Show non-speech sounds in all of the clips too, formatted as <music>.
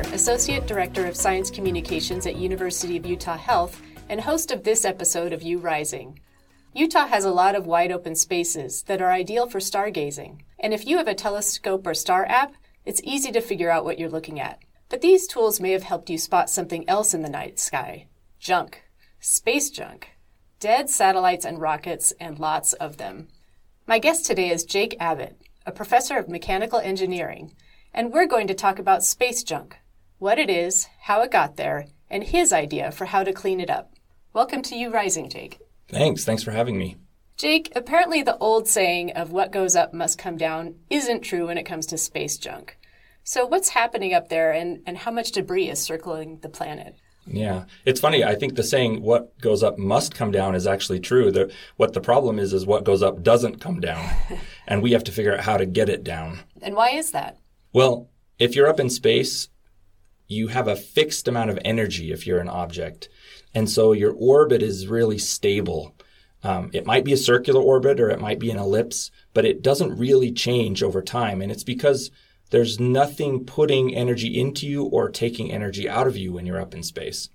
Associate Director of Science Communications at University of Utah Health and host of this episode of U Rising. Utah has a lot of wide open spaces that are ideal for stargazing, and if you have a telescope or star app, it's easy to figure out what you're looking at. But these tools may have helped you spot something else in the night sky junk, space junk, dead satellites and rockets, and lots of them. My guest today is Jake Abbott, a professor of mechanical engineering, and we're going to talk about space junk what it is, how it got there, and his idea for how to clean it up. Welcome to U Rising, Jake. Thanks. Thanks for having me. Jake, apparently the old saying of what goes up must come down isn't true when it comes to space junk. So, what's happening up there and, and how much debris is circling the planet? Yeah, it's funny. I think the saying "what goes up must come down" is actually true. The, what the problem is is what goes up doesn't come down, <laughs> and we have to figure out how to get it down. And why is that? Well, if you're up in space, you have a fixed amount of energy if you're an object, and so your orbit is really stable. Um, it might be a circular orbit or it might be an ellipse, but it doesn't really change over time, and it's because there's nothing putting energy into you or taking energy out of you when you're up in space.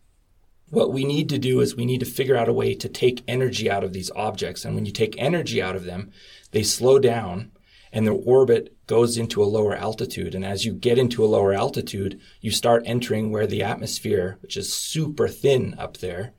What we need to do is we need to figure out a way to take energy out of these objects. And when you take energy out of them, they slow down and their orbit goes into a lower altitude. And as you get into a lower altitude, you start entering where the atmosphere, which is super thin up there,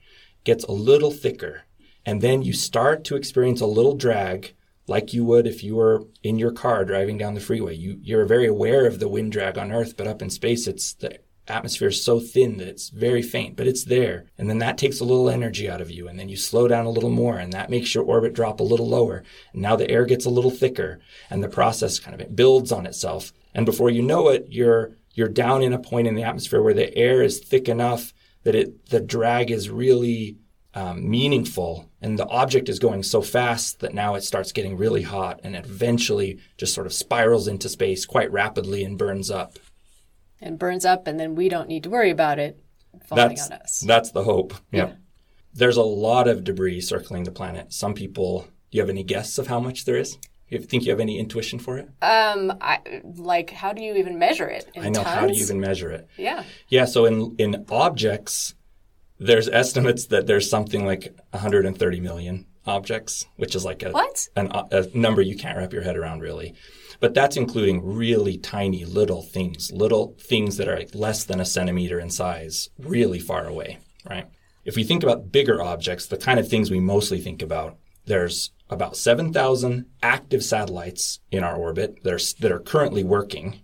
gets a little thicker. And then you start to experience a little drag like you would if you were in your car driving down the freeway. You, you're very aware of the wind drag on Earth, but up in space, it's the atmosphere is so thin that it's very faint, but it's there. And then that takes a little energy out of you. And then you slow down a little more, and that makes your orbit drop a little lower. And now the air gets a little thicker, and the process kind of it builds on itself. And before you know it, you're you're down in a point in the atmosphere where the air is thick enough that it the drag is really um, meaningful and the object is going so fast that now it starts getting really hot and it eventually just sort of spirals into space quite rapidly and burns up and burns up and then we don't need to worry about it falling that's, on us that's the hope yeah. yeah there's a lot of debris circling the planet some people do you have any guess of how much there is you think you have any intuition for it? Um, I, like how do you even measure it? I know tons? how do you even measure it? Yeah. Yeah. So in in objects, there's estimates that there's something like 130 million objects, which is like a, what? An, uh, a number you can't wrap your head around really. But that's including really tiny little things, little things that are like less than a centimeter in size, really far away, right? If we think about bigger objects, the kind of things we mostly think about, there's about 7,000 active satellites in our orbit that are, that are currently working.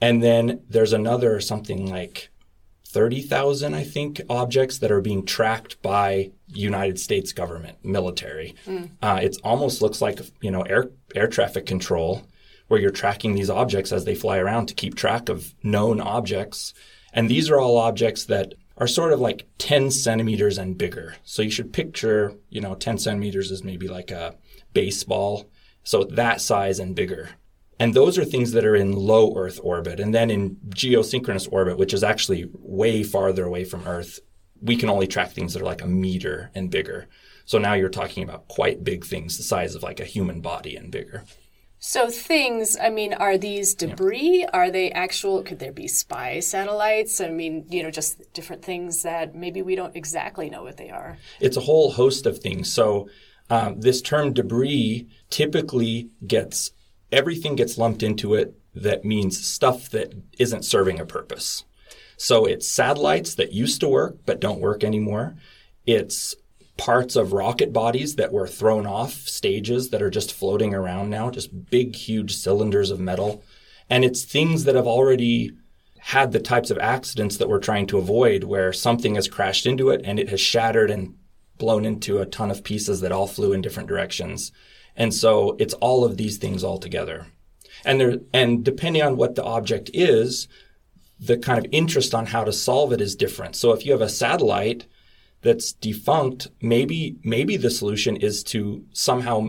And then there's another something like 30,000, I think, objects that are being tracked by United States government, military. Mm. Uh, it almost looks like, you know, air, air traffic control where you're tracking these objects as they fly around to keep track of known objects. And these are all objects that are sort of like 10 centimeters and bigger. So you should picture, you know, 10 centimeters is maybe like a baseball. So that size and bigger. And those are things that are in low Earth orbit. And then in geosynchronous orbit, which is actually way farther away from Earth, we can only track things that are like a meter and bigger. So now you're talking about quite big things, the size of like a human body and bigger. So things, I mean, are these debris? Yeah. Are they actual? Could there be spy satellites? I mean, you know, just different things that maybe we don't exactly know what they are. It's a whole host of things. So um, this term debris typically gets everything gets lumped into it that means stuff that isn't serving a purpose. So it's satellites that used to work but don't work anymore. It's parts of rocket bodies that were thrown off stages that are just floating around now, just big, huge cylinders of metal. And it's things that have already had the types of accidents that we're trying to avoid, where something has crashed into it and it has shattered and blown into a ton of pieces that all flew in different directions. And so it's all of these things all together. And there, and depending on what the object is, the kind of interest on how to solve it is different. So if you have a satellite that's defunct, maybe, maybe the solution is to somehow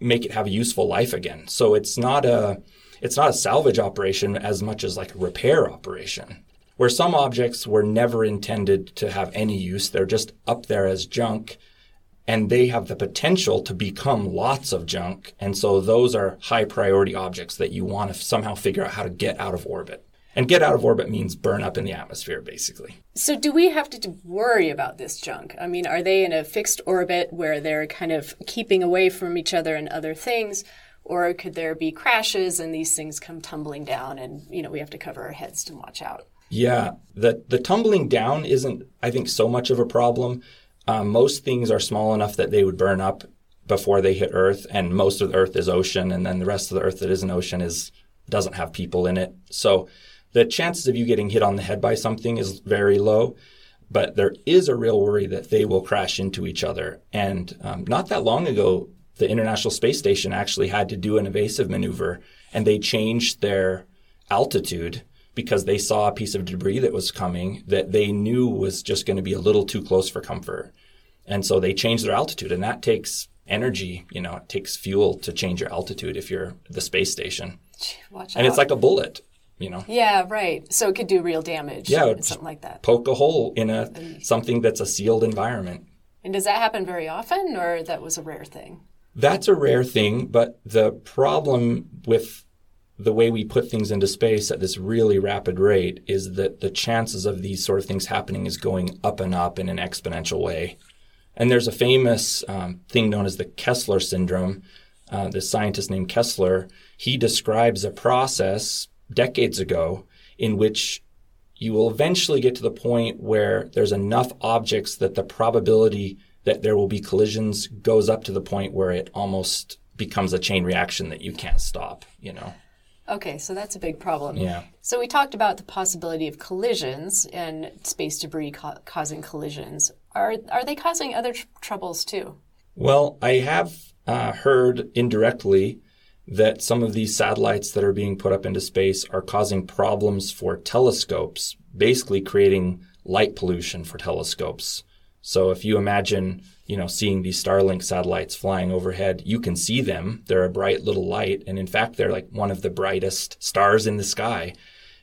make it have a useful life again. So it's not a, it's not a salvage operation as much as like a repair operation. Where some objects were never intended to have any use, they're just up there as junk and they have the potential to become lots of junk. And so those are high priority objects that you want to somehow figure out how to get out of orbit. And get out of orbit means burn up in the atmosphere, basically. So, do we have to worry about this junk? I mean, are they in a fixed orbit where they're kind of keeping away from each other and other things? Or could there be crashes and these things come tumbling down and, you know, we have to cover our heads to watch out? Yeah, the, the tumbling down isn't, I think, so much of a problem. Um, most things are small enough that they would burn up before they hit Earth, and most of the Earth is ocean, and then the rest of the Earth that isn't ocean is doesn't have people in it. So the chances of you getting hit on the head by something is very low. But there is a real worry that they will crash into each other. And um, not that long ago, the International Space Station actually had to do an evasive maneuver, and they changed their altitude because they saw a piece of debris that was coming that they knew was just going to be a little too close for comfort. And so they changed their altitude, and that takes energy. You know, it takes fuel to change your altitude if you're the space station. Watch and out. it's like a bullet. You know. Yeah, right. So it could do real damage. Yeah, something like that. Poke a hole in a something that's a sealed environment. And does that happen very often, or that was a rare thing? That's a rare thing, but the problem with the way we put things into space at this really rapid rate is that the chances of these sort of things happening is going up and up in an exponential way. And there's a famous um, thing known as the Kessler syndrome. Uh, the scientist named Kessler, he describes a process decades ago in which you will eventually get to the point where there's enough objects that the probability that there will be collisions goes up to the point where it almost becomes a chain reaction that you can't stop, you know. Okay, so that's a big problem. Yeah. So we talked about the possibility of collisions and space debris ca- causing collisions. Are are they causing other tr- troubles too? Well, I have uh, heard indirectly that some of these satellites that are being put up into space are causing problems for telescopes, basically creating light pollution for telescopes. So if you imagine, you know, seeing these Starlink satellites flying overhead, you can see them. They're a bright little light, and in fact, they're like one of the brightest stars in the sky.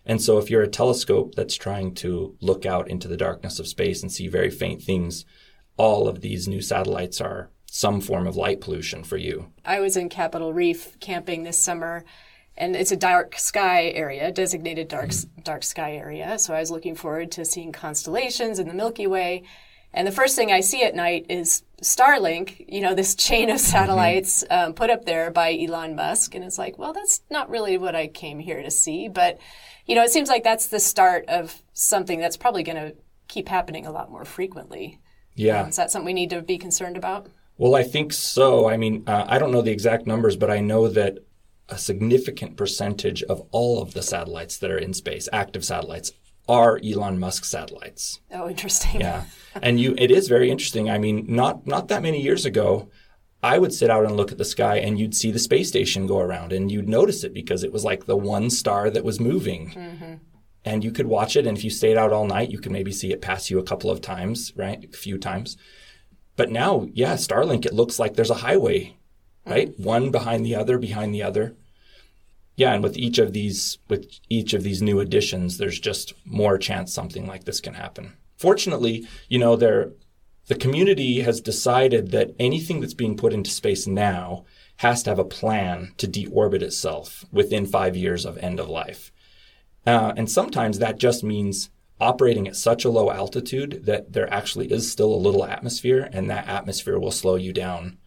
And so if you're a telescope that's trying to look out into the darkness of space and see very faint things, all of these new satellites are some form of light pollution for you. I was in Capitol Reef camping this summer, and it's a dark sky area, designated dark dark sky area. So I was looking forward to seeing constellations in the Milky Way. And the first thing I see at night is Starlink, you know, this chain of satellites um, put up there by Elon Musk. And it's like, well, that's not really what I came here to see. But, you know, it seems like that's the start of something that's probably going to keep happening a lot more frequently. Yeah. Um, is that something we need to be concerned about? Well, I think so. I mean, uh, I don't know the exact numbers, but I know that a significant percentage of all of the satellites that are in space, active satellites, are Elon Musk satellites. Oh, interesting. Yeah. and you it is very interesting. I mean, not not that many years ago, I would sit out and look at the sky and you'd see the space station go around and you'd notice it because it was like the one star that was moving. Mm-hmm. And you could watch it and if you stayed out all night, you could maybe see it pass you a couple of times, right? A few times. But now, yeah, Starlink it looks like there's a highway, right? Mm-hmm. One behind the other, behind the other. Yeah, and with each of these with each of these new additions, there's just more chance something like this can happen. Fortunately, you know, there the community has decided that anything that's being put into space now has to have a plan to deorbit itself within five years of end of life. Uh, and sometimes that just means operating at such a low altitude that there actually is still a little atmosphere, and that atmosphere will slow you down.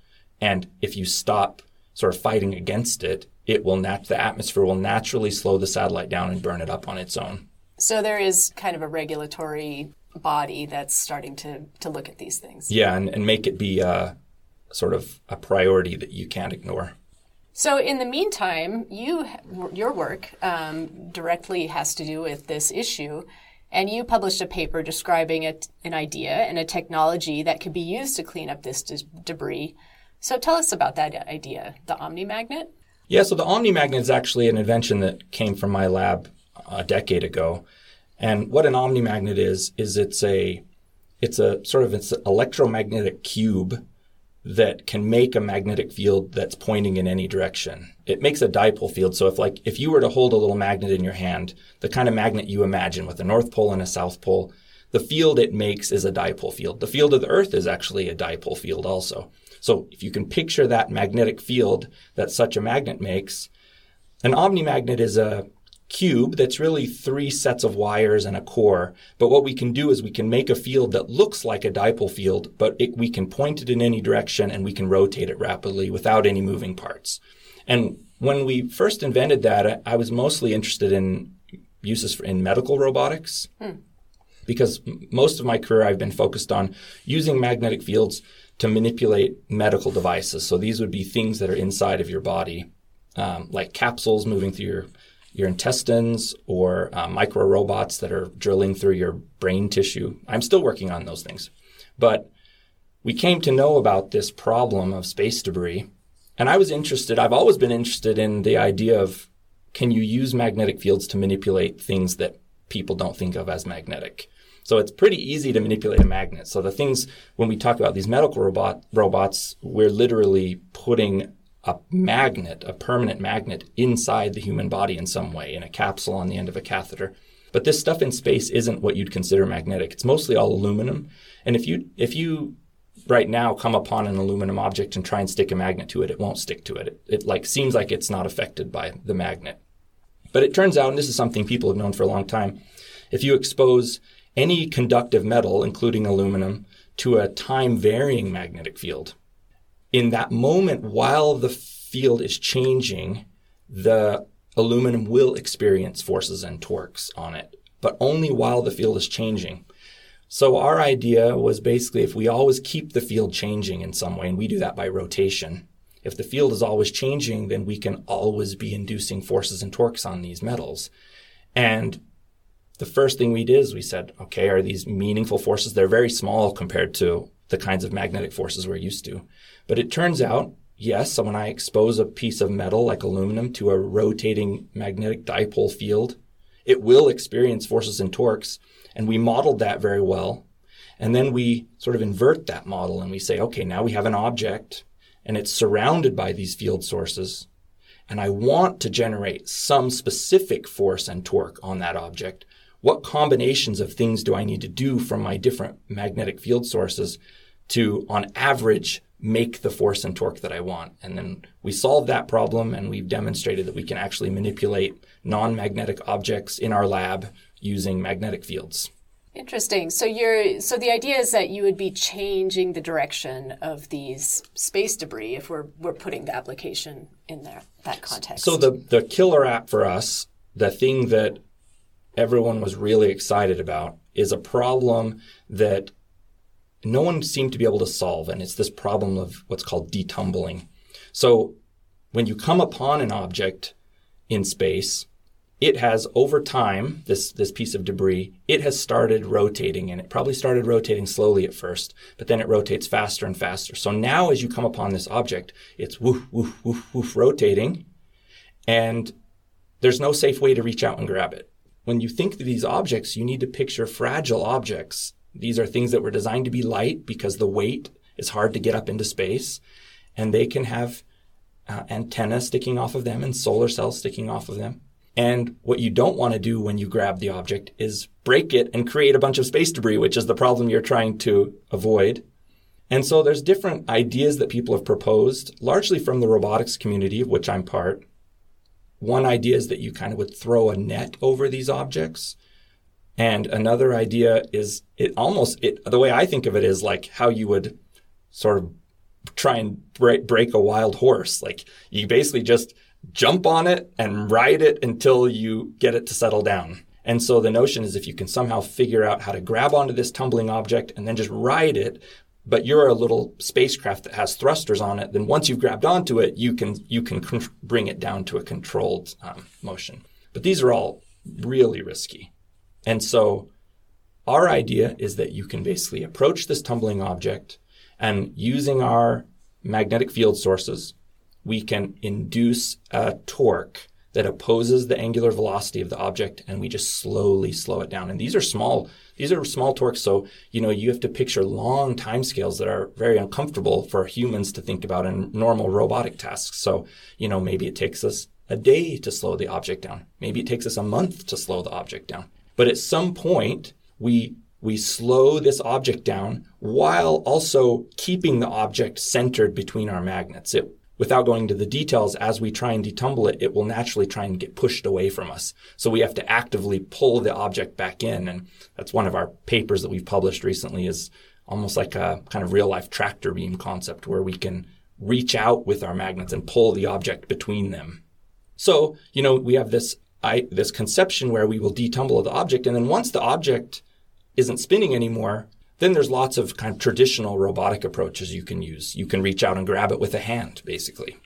And if you stop sort of fighting against it, it will nat- the atmosphere will naturally slow the satellite down and burn it up on its own. So there is kind of a regulatory body that's starting to to look at these things. Yeah, and, and make it be a, sort of a priority that you can't ignore. So in the meantime, you your work um, directly has to do with this issue. And you published a paper describing a, an idea and a technology that could be used to clean up this de- debris. So tell us about that idea, the Omni Magnet. Yeah, so the Omni Magnet is actually an invention that came from my lab a decade ago. And what an Omni Magnet is is it's a it's a sort of it's electromagnetic cube that can make a magnetic field that's pointing in any direction. It makes a dipole field. So if like if you were to hold a little magnet in your hand, the kind of magnet you imagine with a north pole and a south pole, the field it makes is a dipole field. The field of the Earth is actually a dipole field also. So if you can picture that magnetic field that such a magnet makes, an omnimagnet is a cube that's really three sets of wires and a core. But what we can do is we can make a field that looks like a dipole field, but it, we can point it in any direction and we can rotate it rapidly without any moving parts. And when we first invented that, I was mostly interested in uses for, in medical robotics. Hmm. Because most of my career I've been focused on using magnetic fields to manipulate medical devices. So these would be things that are inside of your body, um, like capsules moving through your your intestines or uh, micro robots that are drilling through your brain tissue. I'm still working on those things. But we came to know about this problem of space debris. And I was interested, I've always been interested in the idea of can you use magnetic fields to manipulate things that people don't think of as magnetic? So it's pretty easy to manipulate a magnet. So the things when we talk about these medical robot robots, we're literally putting a magnet, a permanent magnet inside the human body in some way, in a capsule on the end of a catheter. But this stuff in space isn't what you'd consider magnetic. It's mostly all aluminum. And if you if you right now come upon an aluminum object and try and stick a magnet to it, it won't stick to it. It, it like seems like it's not affected by the magnet. But it turns out, and this is something people have known for a long time, if you expose any conductive metal, including aluminum, to a time varying magnetic field, in that moment while the field is changing, the aluminum will experience forces and torques on it, but only while the field is changing. So our idea was basically if we always keep the field changing in some way, and we do that by rotation, if the field is always changing, then we can always be inducing forces and torques on these metals. And the first thing we did is we said, okay, are these meaningful forces? They're very small compared to the kinds of magnetic forces we're used to. But it turns out, yes, so when I expose a piece of metal like aluminum to a rotating magnetic dipole field, it will experience forces and torques. And we modeled that very well. And then we sort of invert that model and we say, okay, now we have an object and it's surrounded by these field sources. And I want to generate some specific force and torque on that object. What combinations of things do I need to do from my different magnetic field sources to, on average, make the force and torque that I want. And then we solve that problem and we've demonstrated that we can actually manipulate non-magnetic objects in our lab using magnetic fields. Interesting. So you're so the idea is that you would be changing the direction of these space debris if we're we're putting the application in there that context. So the the killer app for us, the thing that everyone was really excited about is a problem that no one seemed to be able to solve. And it's this problem of what's called detumbling. So when you come upon an object in space, it has over time, this, this piece of debris, it has started rotating and it probably started rotating slowly at first, but then it rotates faster and faster. So now as you come upon this object, it's woof, woof, woof, woof, rotating and there's no safe way to reach out and grab it. When you think of these objects, you need to picture fragile objects these are things that were designed to be light because the weight is hard to get up into space, and they can have uh, antennas sticking off of them and solar cells sticking off of them. And what you don't want to do when you grab the object is break it and create a bunch of space debris, which is the problem you're trying to avoid. And so there's different ideas that people have proposed, largely from the robotics community, of which I'm part. One idea is that you kind of would throw a net over these objects and another idea is it almost it the way I think of it is like how you would sort of try and break, break a wild horse. Like you basically just jump on it and ride it until you get it to settle down. And so the notion is if you can somehow figure out how to grab onto this tumbling object and then just ride it, but you're a little spacecraft that has thrusters on it, then once you've grabbed onto it, you can you can con- bring it down to a controlled um, motion. But these are all really risky. And so our idea is that you can basically approach this tumbling object and using our magnetic field sources, we can induce a torque that opposes the angular velocity of the object and we just slowly slow it down. And these are small, these are small torques. So, you know, you have to picture long time scales that are very uncomfortable for humans to think about in normal robotic tasks. So, you know, maybe it takes us a day to slow the object down. Maybe it takes us a month to slow the object down. But at some point, we we slow this object down while also keeping the object centered between our magnets. It, without going to the details, as we try and detumble it, it will naturally try and get pushed away from us. So we have to actively pull the object back in. And that's one of our papers that we've published recently is almost like a kind of real life tractor beam concept where we can reach out with our magnets and pull the object between them. So, you know, we have this I, this conception where we will detumble the object, and then once the object isn't spinning anymore, then there's lots of kind of traditional robotic approaches you can use. You can reach out and grab it with a hand, basically.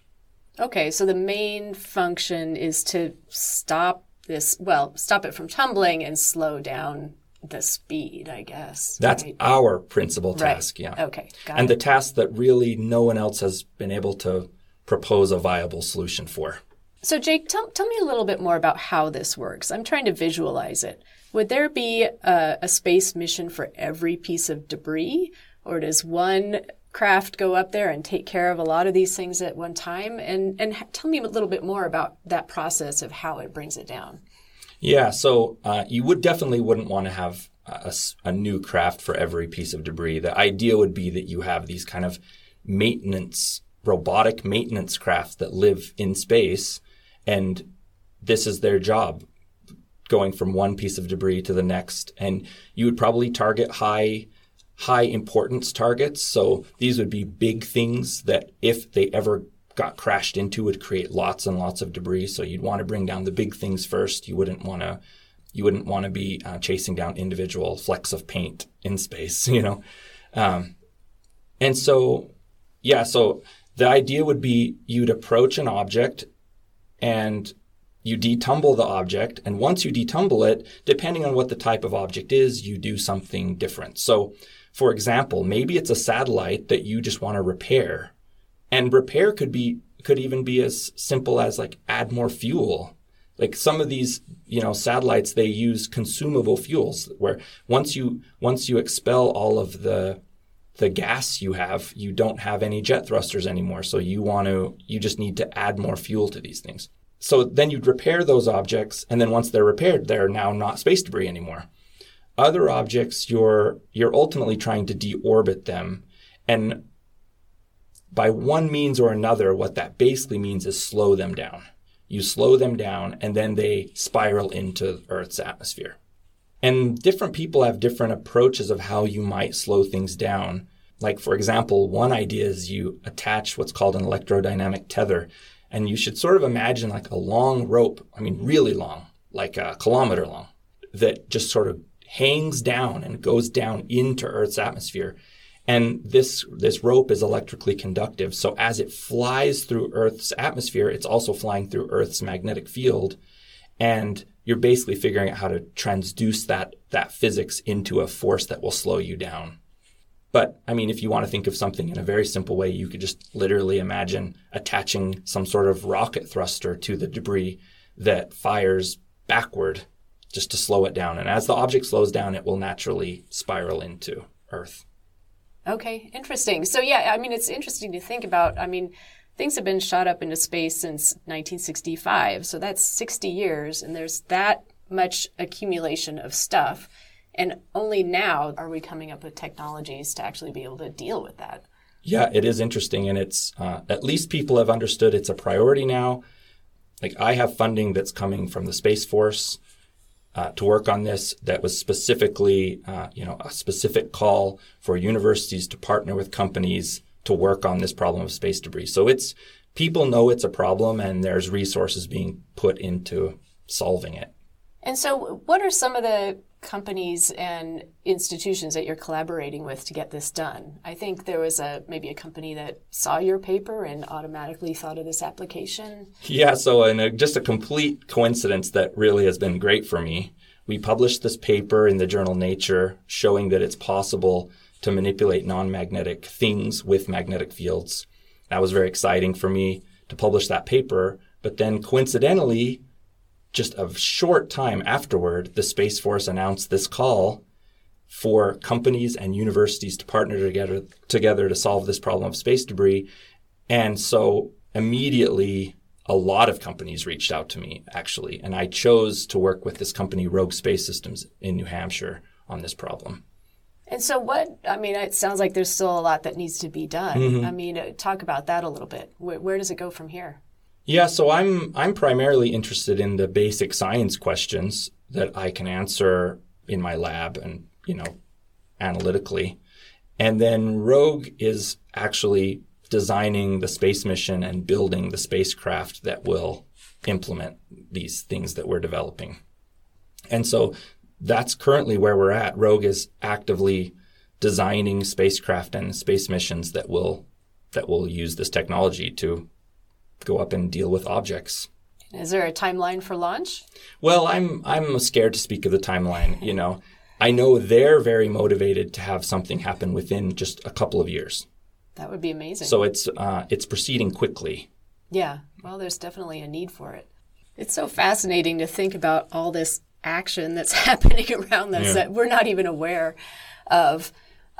Okay, so the main function is to stop this, well, stop it from tumbling and slow down the speed, I guess. That's right? our principal task, right. yeah. Okay, got and it. the task that really no one else has been able to propose a viable solution for. So, Jake, tell, tell me a little bit more about how this works. I'm trying to visualize it. Would there be a, a space mission for every piece of debris, or does one craft go up there and take care of a lot of these things at one time? And and tell me a little bit more about that process of how it brings it down. Yeah, so uh, you would definitely wouldn't want to have a, a new craft for every piece of debris. The idea would be that you have these kind of maintenance, robotic maintenance crafts that live in space and this is their job going from one piece of debris to the next and you would probably target high high importance targets. So these would be big things that if they ever got crashed into would create lots and lots of debris. So you'd want to bring down the big things first. You wouldn't want to you wouldn't want to be uh, chasing down individual flecks of paint in space <laughs> you know? Um, and so yeah so the idea would be you'd approach an object and you detumble the object. And once you detumble it, depending on what the type of object is, you do something different. So, for example, maybe it's a satellite that you just want to repair. And repair could be, could even be as simple as like add more fuel. Like some of these, you know, satellites, they use consumable fuels where once you, once you expel all of the, the gas you have, you don't have any jet thrusters anymore. So you want to, you just need to add more fuel to these things. So then you'd repair those objects, and then once they're repaired, they're now not space debris anymore. Other objects, you're you're ultimately trying to deorbit them, and by one means or another, what that basically means is slow them down. You slow them down, and then they spiral into Earth's atmosphere. And different people have different approaches of how you might slow things down. Like, for example, one idea is you attach what's called an electrodynamic tether. And you should sort of imagine like a long rope, I mean, really long, like a kilometer long, that just sort of hangs down and goes down into Earth's atmosphere. And this, this rope is electrically conductive. So as it flies through Earth's atmosphere, it's also flying through Earth's magnetic field. And you're basically figuring out how to transduce that, that physics into a force that will slow you down. But I mean, if you want to think of something in a very simple way, you could just literally imagine attaching some sort of rocket thruster to the debris that fires backward just to slow it down. And as the object slows down, it will naturally spiral into Earth. Okay, interesting. So, yeah, I mean, it's interesting to think about. I mean, things have been shot up into space since 1965. So that's 60 years, and there's that much accumulation of stuff. And only now are we coming up with technologies to actually be able to deal with that. Yeah, it is interesting. And it's uh, at least people have understood it's a priority now. Like, I have funding that's coming from the Space Force. Uh, to work on this that was specifically, uh, you know, a specific call for universities to partner with companies to work on this problem of space debris. So it's people know it's a problem and there's resources being put into solving it. And so, what are some of the companies and institutions that you're collaborating with to get this done? I think there was a maybe a company that saw your paper and automatically thought of this application. Yeah, so in a, uh, just a complete coincidence that really has been great for me. We published this paper in the journal Nature showing that it's possible to manipulate non-magnetic things with magnetic fields. That was very exciting for me to publish that paper, but then coincidentally just a short time afterward, the Space Force announced this call for companies and universities to partner together together to solve this problem of space debris. And so immediately a lot of companies reached out to me actually, and I chose to work with this company Rogue Space Systems in New Hampshire on this problem. And so, what I mean, it sounds like there's still a lot that needs to be done. Mm-hmm. I mean, uh, talk about that a little bit. Where, where does it go from here? Yeah, so I'm I'm primarily interested in the basic science questions that I can answer in my lab and you know analytically, and then Rogue is actually designing the space mission and building the spacecraft that will implement these things that we're developing. And so that's currently where we're at. Rogue is actively designing spacecraft and space missions that will that will use this technology to go up and deal with objects. Is there a timeline for launch? Well, I'm I'm scared to speak of the timeline. You know, I know they're very motivated to have something happen within just a couple of years. That would be amazing. So it's uh, it's proceeding quickly. Yeah. Well, there's definitely a need for it. It's so fascinating to think about all this action that's <laughs> happening around us yeah. that we're not even aware of.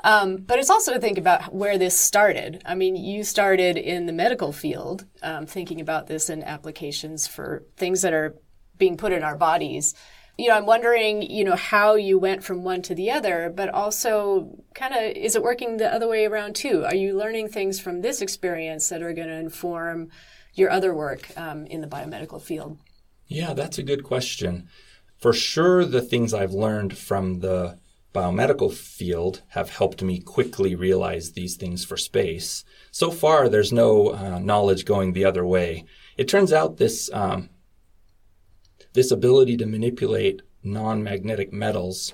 Um, but it's also to think about where this started. I mean, you started in the medical field, um, thinking about this in applications for things that are being put in our bodies. You know, I'm wondering, you know, how you went from one to the other, but also kind of is it working the other way around too? Are you learning things from this experience that are going to inform your other work um, in the biomedical field? Yeah, that's a good question. For sure, the things I've learned from the biomedical field have helped me quickly realize these things for space. So far, there's no uh, knowledge going the other way. It turns out this um, this ability to manipulate non-magnetic metals,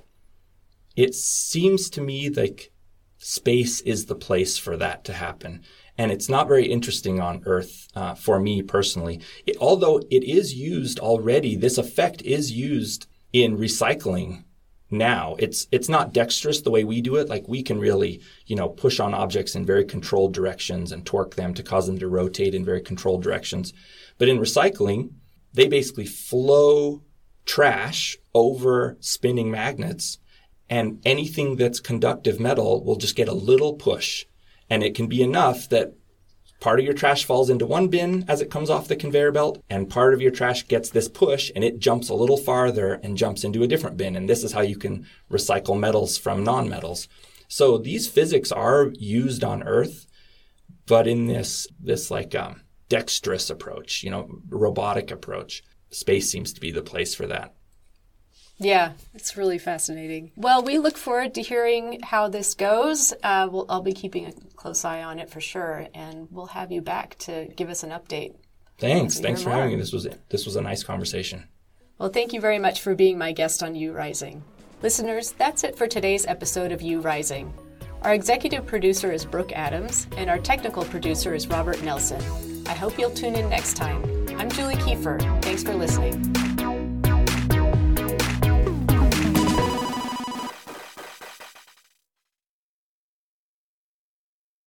it seems to me like space is the place for that to happen. And it's not very interesting on Earth uh, for me personally. It, although it is used already, this effect is used in recycling now. It's it's not dexterous the way we do it. Like we can really, you know, push on objects in very controlled directions and torque them to cause them to rotate in very controlled directions. But in recycling, they basically flow trash over spinning magnets and anything that's conductive metal will just get a little push and it can be enough that part of your trash falls into one bin as it comes off the conveyor belt, and part of your trash gets this push and it jumps a little farther and jumps into a different bin. And this is how you can recycle metals from non-metals. So these physics are used on Earth, but in this this like um, dexterous approach, you know, robotic approach, space seems to be the place for that. Yeah, it's really fascinating. Well, we look forward to hearing how this goes. Uh, we'll, I'll be keeping a close eye on it for sure, and we'll have you back to give us an update. Thanks. Thanks for more. having me. This was this was a nice conversation. Well, thank you very much for being my guest on U Rising. Listeners, that's it for today's episode of U Rising. Our executive producer is Brooke Adams, and our technical producer is Robert Nelson. I hope you'll tune in next time. I'm Julie Kiefer. Thanks for listening.